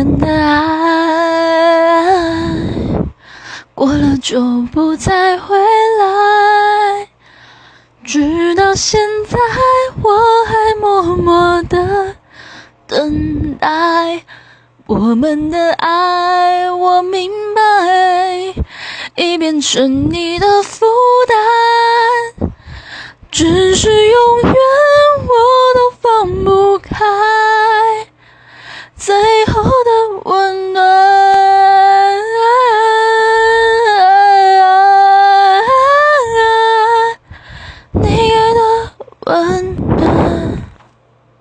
我们的爱过了就不再回来直到现在我还默默的等待我们的爱我明白已变成你的负担。只是永远